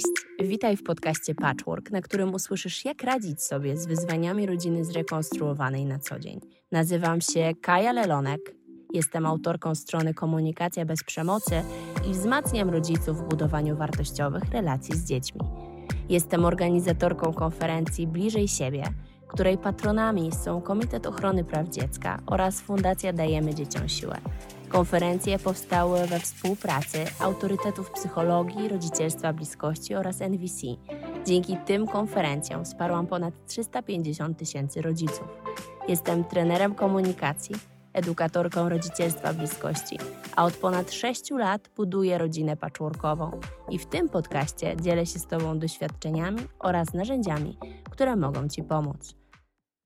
Cześć, witaj w podcaście Patchwork, na którym usłyszysz, jak radzić sobie z wyzwaniami rodziny zrekonstruowanej na co dzień. Nazywam się Kaja Lelonek, jestem autorką strony Komunikacja bez przemocy i wzmacniam rodziców w budowaniu wartościowych relacji z dziećmi. Jestem organizatorką konferencji Bliżej siebie, której patronami są Komitet Ochrony Praw Dziecka oraz Fundacja Dajemy Dzieciom Siłę. Konferencje powstały we współpracy autorytetów psychologii, rodzicielstwa bliskości oraz NVC. Dzięki tym konferencjom wsparłam ponad 350 tysięcy rodziców. Jestem trenerem komunikacji, edukatorką rodzicielstwa bliskości, a od ponad 6 lat buduję rodzinę patchworkową i w tym podcaście dzielę się z Tobą doświadczeniami oraz narzędziami, które mogą Ci pomóc.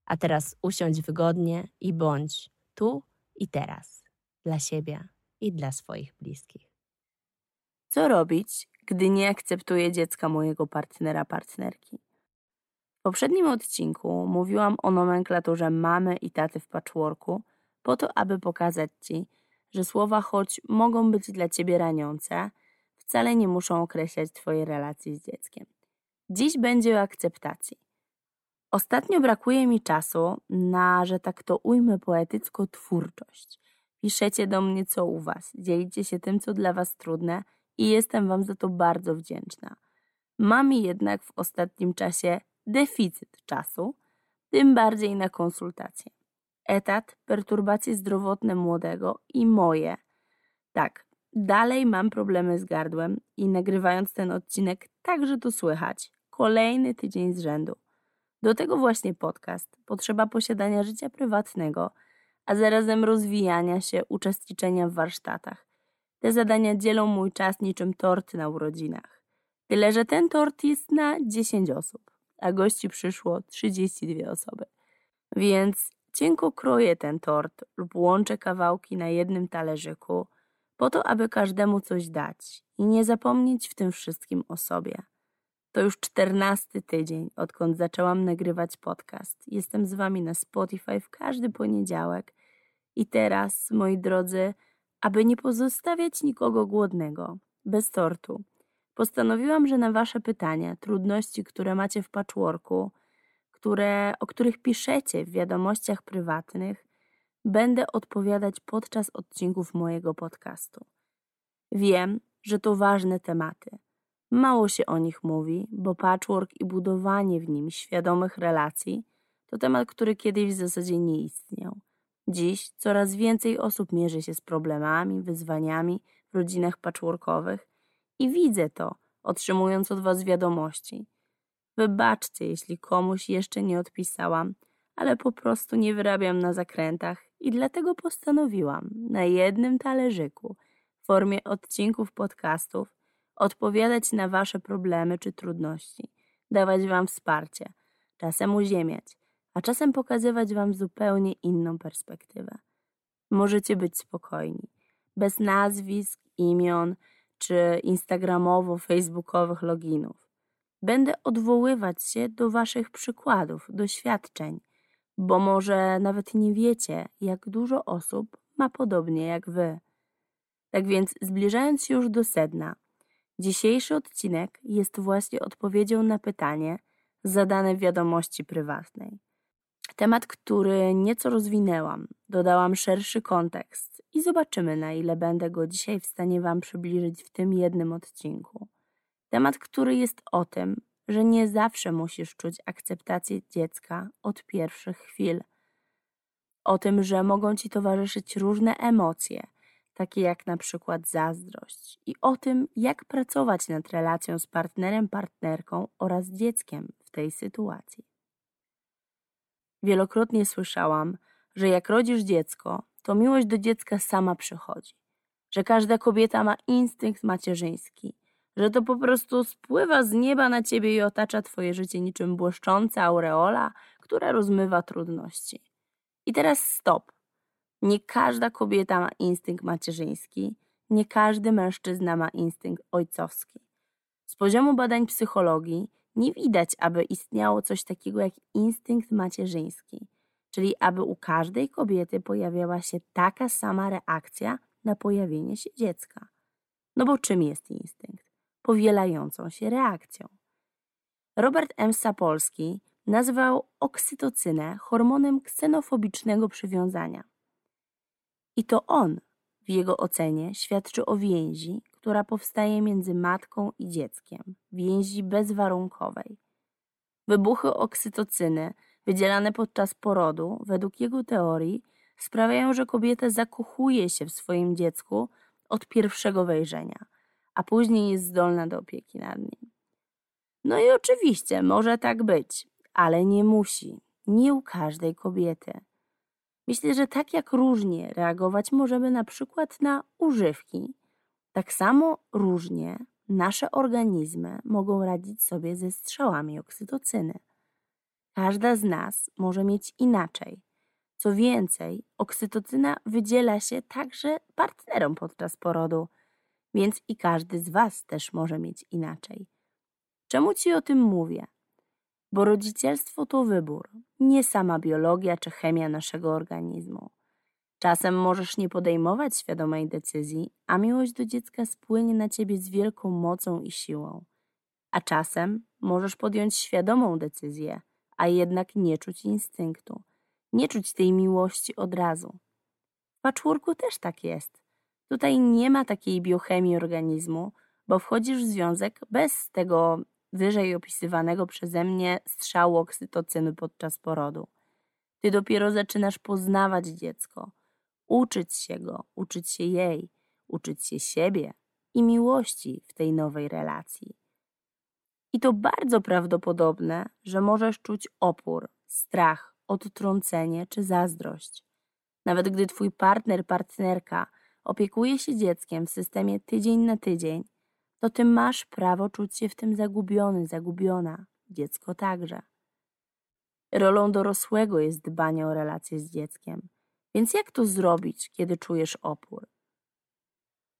A teraz usiądź wygodnie i bądź tu i teraz dla siebie i dla swoich bliskich. Co robić, gdy nie akceptuję dziecka mojego partnera, partnerki? W poprzednim odcinku mówiłam o nomenklaturze mamy i taty w patchworku, po to, aby pokazać Ci, że słowa choć mogą być dla Ciebie raniące, wcale nie muszą określać Twojej relacji z dzieckiem. Dziś będzie o akceptacji. Ostatnio brakuje mi czasu na, że tak to ujmę poetycko, twórczość. Piszecie do mnie, co u Was, dzielicie się tym, co dla Was trudne i jestem Wam za to bardzo wdzięczna. Mam jednak w ostatnim czasie deficyt czasu, tym bardziej na konsultacje. Etat, perturbacje zdrowotne młodego i moje. Tak, dalej mam problemy z gardłem i nagrywając ten odcinek także to słychać. Kolejny tydzień z rzędu. Do tego właśnie podcast, potrzeba posiadania życia prywatnego – a zarazem rozwijania się, uczestniczenia w warsztatach. Te zadania dzielą mój czas niczym tort na urodzinach. Tyle, że ten tort jest na 10 osób, a gości przyszło 32 osoby. Więc cienko kroję ten tort lub łączę kawałki na jednym talerzyku, po to, aby każdemu coś dać i nie zapomnieć w tym wszystkim o sobie. To już czternasty tydzień, odkąd zaczęłam nagrywać podcast. Jestem z Wami na Spotify w każdy poniedziałek. I teraz, moi drodzy, aby nie pozostawiać nikogo głodnego, bez tortu, postanowiłam, że na Wasze pytania, trudności, które macie w patchworku, które, o których piszecie w wiadomościach prywatnych, będę odpowiadać podczas odcinków mojego podcastu. Wiem, że to ważne tematy Mało się o nich mówi, bo patchwork i budowanie w nim świadomych relacji to temat, który kiedyś w zasadzie nie istniał. Dziś coraz więcej osób mierzy się z problemami, wyzwaniami w rodzinach patchworkowych i widzę to, otrzymując od Was wiadomości. Wybaczcie, jeśli komuś jeszcze nie odpisałam, ale po prostu nie wyrabiam na zakrętach i dlatego postanowiłam na jednym talerzyku w formie odcinków podcastów odpowiadać na Wasze problemy czy trudności, dawać Wam wsparcie, czasem uziemiać, a czasem pokazywać Wam zupełnie inną perspektywę. Możecie być spokojni, bez nazwisk, imion czy instagramowo-facebookowych loginów. Będę odwoływać się do Waszych przykładów, doświadczeń, bo może nawet nie wiecie, jak dużo osób ma podobnie jak Wy. Tak więc, zbliżając się już do sedna, Dzisiejszy odcinek jest właśnie odpowiedzią na pytanie zadane w wiadomości prywatnej. Temat, który nieco rozwinęłam, dodałam szerszy kontekst i zobaczymy, na ile będę go dzisiaj w stanie Wam przybliżyć w tym jednym odcinku. Temat, który jest o tym, że nie zawsze musisz czuć akceptację dziecka od pierwszych chwil. O tym, że mogą Ci towarzyszyć różne emocje, takie jak na przykład zazdrość, i o tym, jak pracować nad relacją z partnerem, partnerką oraz dzieckiem w tej sytuacji. Wielokrotnie słyszałam, że jak rodzisz dziecko, to miłość do dziecka sama przychodzi, że każda kobieta ma instynkt macierzyński, że to po prostu spływa z nieba na ciebie i otacza twoje życie niczym błyszcząca aureola, która rozmywa trudności. I teraz stop. Nie każda kobieta ma instynkt macierzyński, nie każdy mężczyzna ma instynkt ojcowski. Z poziomu badań psychologii nie widać, aby istniało coś takiego jak instynkt macierzyński, czyli aby u każdej kobiety pojawiała się taka sama reakcja na pojawienie się dziecka. No bo czym jest instynkt? powielającą się reakcją. Robert M. Sapolski nazwał oksytocynę hormonem ksenofobicznego przywiązania. I to on, w jego ocenie, świadczy o więzi, która powstaje między matką i dzieckiem, więzi bezwarunkowej. Wybuchy oksytocyny wydzielane podczas porodu, według jego teorii, sprawiają, że kobieta zakochuje się w swoim dziecku od pierwszego wejrzenia, a później jest zdolna do opieki nad nim. No i oczywiście może tak być, ale nie musi, nie u każdej kobiety. Myślę, że tak jak różnie reagować możemy na przykład na używki, tak samo różnie nasze organizmy mogą radzić sobie ze strzałami oksytocyny. Każda z nas może mieć inaczej. Co więcej, oksytocyna wydziela się także partnerom podczas porodu, więc i każdy z Was też może mieć inaczej. Czemu Ci o tym mówię? Bo rodzicielstwo to wybór, nie sama biologia czy chemia naszego organizmu. Czasem możesz nie podejmować świadomej decyzji, a miłość do dziecka spłynie na ciebie z wielką mocą i siłą. A czasem możesz podjąć świadomą decyzję, a jednak nie czuć instynktu, nie czuć tej miłości od razu. W patchworku też tak jest. Tutaj nie ma takiej biochemii organizmu, bo wchodzisz w związek bez tego wyżej opisywanego przeze mnie strzału oksytocyny podczas porodu. Ty dopiero zaczynasz poznawać dziecko, uczyć się go, uczyć się jej, uczyć się siebie i miłości w tej nowej relacji. I to bardzo prawdopodobne, że możesz czuć opór, strach, odtrącenie czy zazdrość. Nawet gdy twój partner, partnerka opiekuje się dzieckiem w systemie tydzień na tydzień, to ty masz prawo czuć się w tym zagubiony, zagubiona, dziecko także. Rolą dorosłego jest dbanie o relacje z dzieckiem. Więc jak to zrobić, kiedy czujesz opór?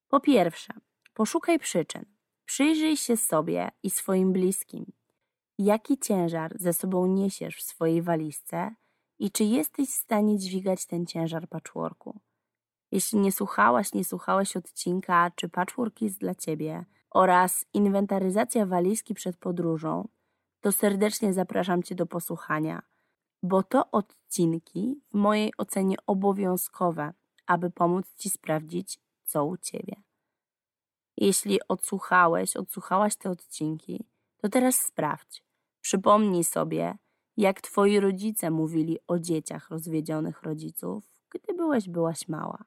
Po pierwsze, poszukaj przyczyn. Przyjrzyj się sobie i swoim bliskim. Jaki ciężar ze sobą niesiesz w swojej walizce i czy jesteś w stanie dźwigać ten ciężar patchworku? Jeśli nie słuchałaś, nie słuchałeś odcinka, czy patchwork jest dla Ciebie oraz inwentaryzacja walizki przed podróżą, to serdecznie zapraszam Cię do posłuchania, bo to odcinki w mojej ocenie obowiązkowe, aby pomóc Ci sprawdzić, co u Ciebie. Jeśli odsłuchałeś, odsłuchałaś te odcinki, to teraz sprawdź. Przypomnij sobie, jak Twoi rodzice mówili o dzieciach rozwiedzionych rodziców, gdy byłeś, byłaś mała.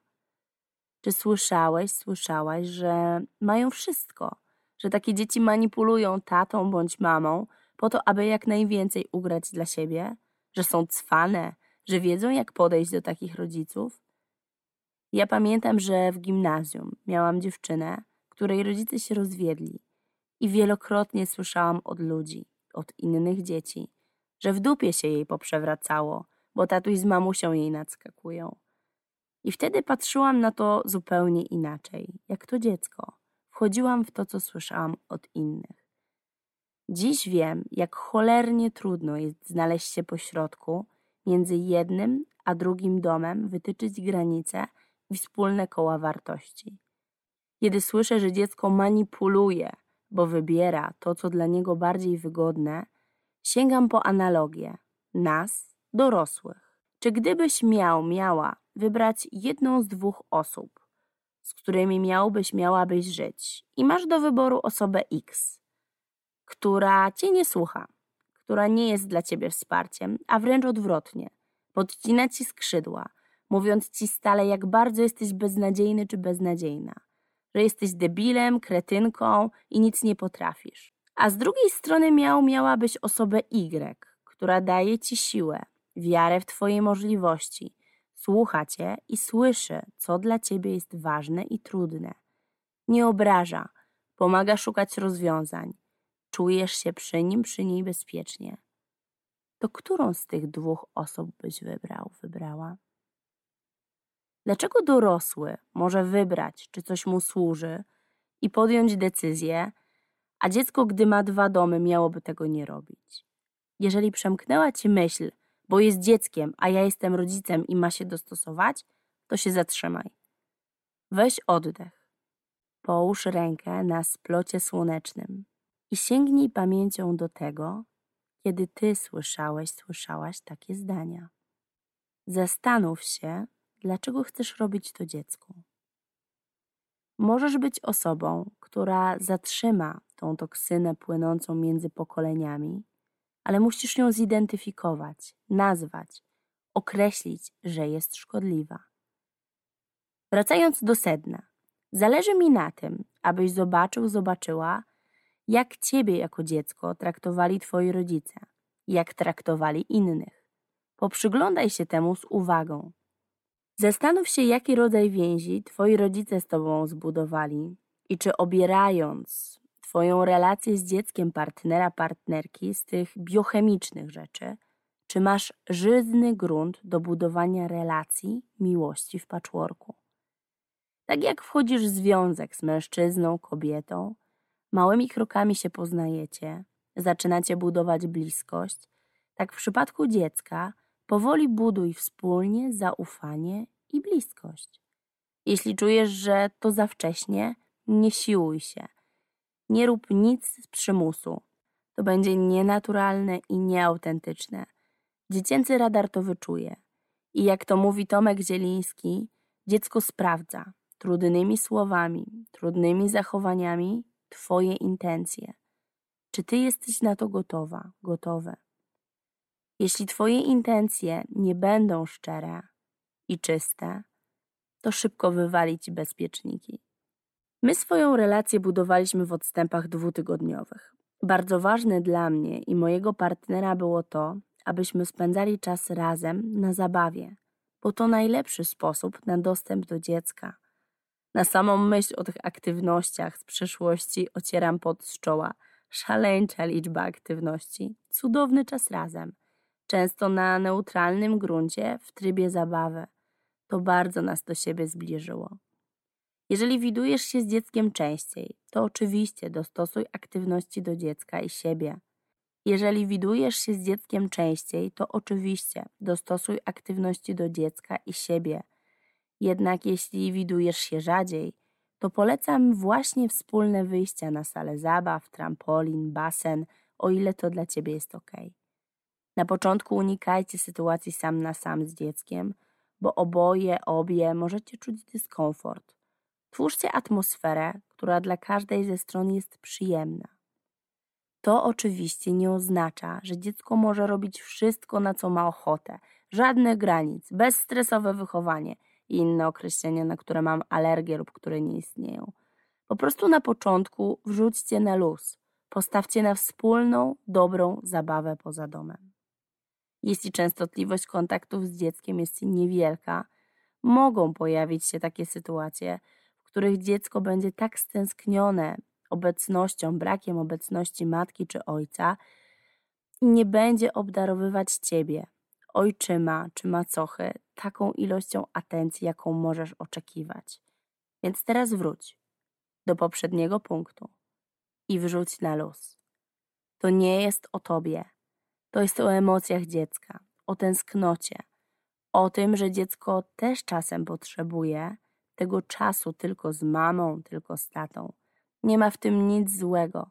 Czy słyszałeś, słyszałaś, że mają wszystko, że takie dzieci manipulują tatą bądź mamą po to, aby jak najwięcej ugrać dla siebie, że są cwane, że wiedzą, jak podejść do takich rodziców? Ja pamiętam, że w gimnazjum miałam dziewczynę, której rodzice się rozwiedli i wielokrotnie słyszałam od ludzi, od innych dzieci, że w dupie się jej poprzewracało, bo tatuś z mamusią jej nadskakują. I wtedy patrzyłam na to zupełnie inaczej, jak to dziecko. Wchodziłam w to, co słyszałam od innych. Dziś wiem, jak cholernie trudno jest znaleźć się pośrodku między jednym a drugim domem, wytyczyć granice i wspólne koła wartości. Kiedy słyszę, że dziecko manipuluje, bo wybiera to, co dla niego bardziej wygodne, sięgam po analogię nas, dorosłych. Czy gdybyś miał, miała wybrać jedną z dwóch osób, z którymi miałbyś, miałabyś żyć, i masz do wyboru osobę X, która cię nie słucha, która nie jest dla ciebie wsparciem, a wręcz odwrotnie, podcina ci skrzydła, mówiąc ci stale, jak bardzo jesteś beznadziejny czy beznadziejna że jesteś debilem, kretynką i nic nie potrafisz. A z drugiej strony miał, miałabyś osobę Y, która daje ci siłę, wiarę w twoje możliwości, słucha cię i słyszy, co dla ciebie jest ważne i trudne. Nie obraża, pomaga szukać rozwiązań. Czujesz się przy nim, przy niej bezpiecznie. To którą z tych dwóch osób byś wybrał, wybrała? Dlaczego dorosły może wybrać, czy coś mu służy i podjąć decyzję, a dziecko, gdy ma dwa domy, miałoby tego nie robić? Jeżeli przemknęła ci myśl, bo jest dzieckiem, a ja jestem rodzicem i ma się dostosować, to się zatrzymaj. Weź oddech. Połóż rękę na splocie słonecznym i sięgnij pamięcią do tego, kiedy ty słyszałeś, słyszałaś takie zdania. Zastanów się, dlaczego chcesz robić to dziecku. Możesz być osobą, która zatrzyma tą toksynę płynącą między pokoleniami, ale musisz ją zidentyfikować, nazwać, określić, że jest szkodliwa. Wracając do sedna, zależy mi na tym, abyś zobaczył, zobaczyła, jak ciebie jako dziecko traktowali twoi rodzice, jak traktowali innych. Poprzyglądaj się temu z uwagą. Zastanów się, jaki rodzaj więzi twoi rodzice z tobą zbudowali i czy obierając twoją relację z dzieckiem partnera, partnerki z tych biochemicznych rzeczy, czy masz żyzny grunt do budowania relacji, miłości w patchworku. Tak jak wchodzisz w związek z mężczyzną, kobietą, małymi krokami się poznajecie, zaczynacie budować bliskość, tak w przypadku dziecka powoli buduj wspólnie zaufanie i bliskość. Jeśli czujesz, że to za wcześnie, nie siłuj się. Nie rób nic z przymusu. To będzie nienaturalne i nieautentyczne. Dziecięcy radar to wyczuje. I jak to mówi Tomek Zieliński, dziecko sprawdza trudnymi słowami, trudnymi zachowaniami Twoje intencje. Czy Ty jesteś na to gotowa, gotowe? Jeśli Twoje intencje nie będą szczere i czyste, to szybko wywali Ci bezpieczniki. My swoją relację budowaliśmy w odstępach dwutygodniowych. Bardzo ważne dla mnie i mojego partnera było to, abyśmy spędzali czas razem na zabawie, bo to najlepszy sposób na dostęp do dziecka. Na samą myśl o tych aktywnościach z przeszłości ocieram pod z czoła. Szaleńcza liczba aktywności, cudowny czas razem, często na neutralnym gruncie, w trybie zabawy. To bardzo nas do siebie zbliżyło. Jeżeli widujesz się z dzieckiem częściej, to oczywiście dostosuj aktywności do dziecka i siebie. Jeżeli widujesz się z dzieckiem częściej, to oczywiście dostosuj aktywności do dziecka i siebie. Jednak jeśli widujesz się rzadziej, to polecam właśnie wspólne wyjścia na salę zabaw, trampolin, basen, o ile to dla ciebie jest ok. Na początku unikajcie sytuacji sam na sam z dzieckiem, bo oboje, obie możecie czuć dyskomfort. Twórzcie atmosferę, która dla każdej ze stron jest przyjemna. To oczywiście nie oznacza, że dziecko może robić wszystko, na co ma ochotę, żadnych granic, bezstresowe wychowanie i inne określenia, na które mam alergię lub które nie istnieją. Po prostu na początku wrzućcie na luz, postawcie na wspólną, dobrą zabawę poza domem. Jeśli częstotliwość kontaktów z dzieckiem jest niewielka, mogą pojawić się takie sytuacje, których dziecko będzie tak stęsknione obecnością, brakiem obecności matki czy ojca nie będzie obdarowywać ciebie, ojczyma czy macochy, taką ilością atencji, jaką możesz oczekiwać. Więc teraz wróć do poprzedniego punktu i wrzuć na luz. To nie jest o tobie, to jest o emocjach dziecka, o tęsknocie, o tym, że dziecko też czasem potrzebuje tego czasu tylko z mamą, tylko z tatą nie ma w tym nic złego.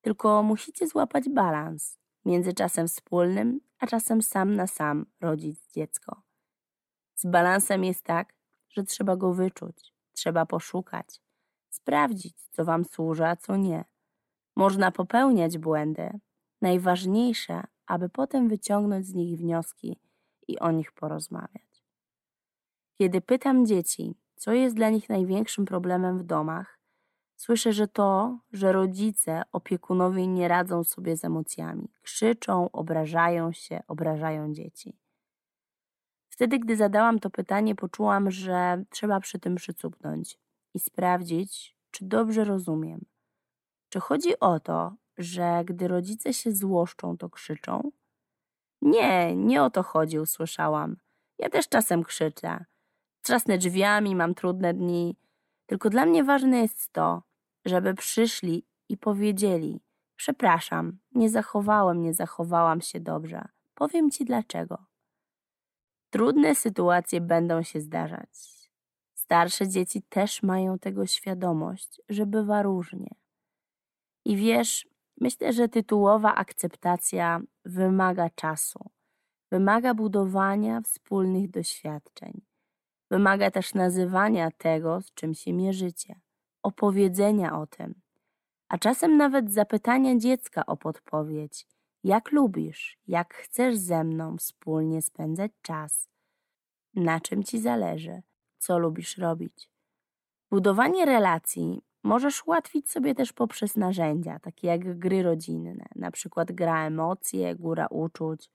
Tylko musicie złapać balans między czasem wspólnym, a czasem sam na sam rodzic dziecko. Z balansem jest tak, że trzeba go wyczuć, trzeba poszukać, sprawdzić, co wam służy, a co nie. Można popełniać błędy. Najważniejsze, aby potem wyciągnąć z nich wnioski i o nich porozmawiać. Kiedy pytam dzieci, co jest dla nich największym problemem w domach, Słyszę, że to, że rodzice, opiekunowie nie radzą sobie z emocjami, krzyczą, obrażają się, obrażają dzieci. Wtedy, gdy zadałam to pytanie, poczułam, że trzeba przy tym przycupnąć i sprawdzić, czy dobrze rozumiem. Czy chodzi o to, że gdy rodzice się złoszczą, to krzyczą? Nie, nie o to chodzi, usłyszałam. Ja też czasem krzyczę. Trzasnę drzwiami, mam trudne dni. Tylko dla mnie ważne jest to, żeby przyszli i powiedzieli: Przepraszam, nie zachowałem, nie zachowałam się dobrze. Powiem ci dlaczego. Trudne sytuacje będą się zdarzać. Starsze dzieci też mają tego świadomość, że bywa różnie. I wiesz, myślę, że tytułowa akceptacja wymaga czasu, wymaga budowania wspólnych doświadczeń, wymaga też nazywania tego, z czym się mierzycie, opowiedzenia o tym, a czasem nawet zapytania dziecka o podpowiedź, jak lubisz, jak chcesz ze mną wspólnie spędzać czas, na czym ci zależy, co lubisz robić. Budowanie relacji możesz ułatwić sobie też poprzez narzędzia, takie jak gry rodzinne, na przykład gra emocje, góra uczuć.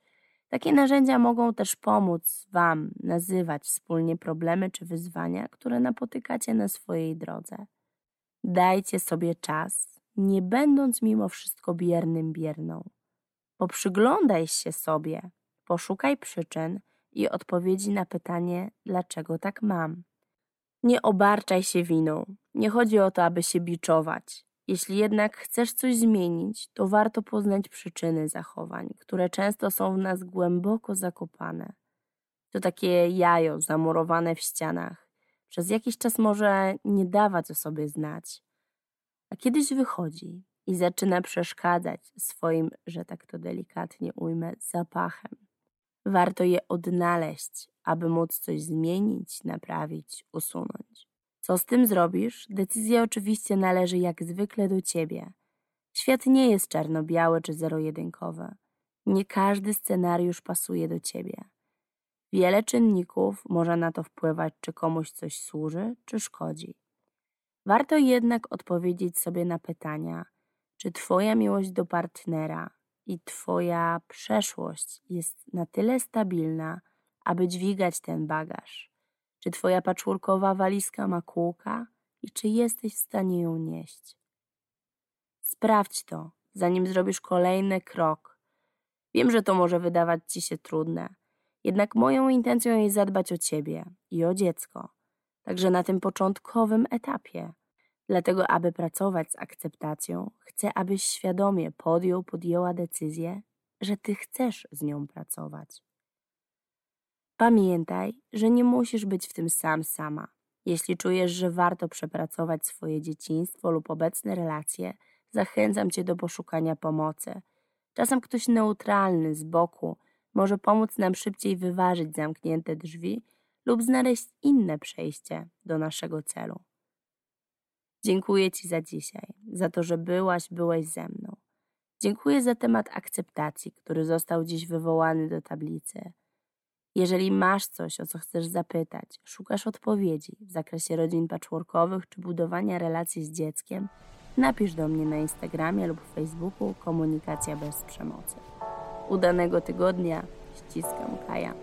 Takie narzędzia mogą też pomóc Wam nazywać wspólnie problemy czy wyzwania, które napotykacie na swojej drodze. Dajcie sobie czas, nie będąc mimo wszystko biernym bierną. Poprzyglądaj się sobie, poszukaj przyczyn i odpowiedzi na pytanie, dlaczego tak mam. Nie obarczaj się winą. Nie chodzi o to, aby się biczować. Jeśli jednak chcesz coś zmienić, to warto poznać przyczyny zachowań, które często są w nas głęboko zakopane. To takie jajo zamurowane w ścianach. Przez jakiś czas może nie dawać o sobie znać, a kiedyś wychodzi i zaczyna przeszkadzać swoim, że tak to delikatnie ujmę, zapachem. Warto je odnaleźć, aby móc coś zmienić, naprawić, usunąć. Co z tym zrobisz? Decyzja oczywiście należy jak zwykle do ciebie. Świat nie jest czarno-biały czy zero-jedynkowy. Nie każdy scenariusz pasuje do ciebie. Wiele czynników może na to wpływać, czy komuś coś służy, czy szkodzi. Warto jednak odpowiedzieć sobie na pytania, czy Twoja miłość do partnera i Twoja przeszłość jest na tyle stabilna, aby dźwigać ten bagaż? Czy Twoja paczurkowa walizka ma kółka i czy jesteś w stanie ją nieść? Sprawdź to, zanim zrobisz kolejny krok. Wiem, że to może wydawać Ci się trudne, jednak moją intencją jest zadbać o Ciebie i o dziecko, także na tym początkowym etapie. Dlatego, aby pracować z akceptacją, chcę, abyś świadomie podjął, podjęła decyzję, że ty chcesz z nią pracować. Pamiętaj, że nie musisz być w tym sam sama. Jeśli czujesz, że warto przepracować swoje dzieciństwo lub obecne relacje, zachęcam cię do poszukania pomocy. Czasem ktoś neutralny z boku może pomóc nam szybciej wyważyć zamknięte drzwi lub znaleźć inne przejście do naszego celu. Dziękuję Ci za dzisiaj, za to, że byłaś, byłeś ze mną. Dziękuję za temat akceptacji, który został dziś wywołany do tablicy. Jeżeli masz coś, o co chcesz zapytać, szukasz odpowiedzi w zakresie rodzin patchworkowych czy budowania relacji z dzieckiem, napisz do mnie na Instagramie lub Facebooku Komunikacja bez przemocy. Udanego tygodnia. Ściskam Kaja.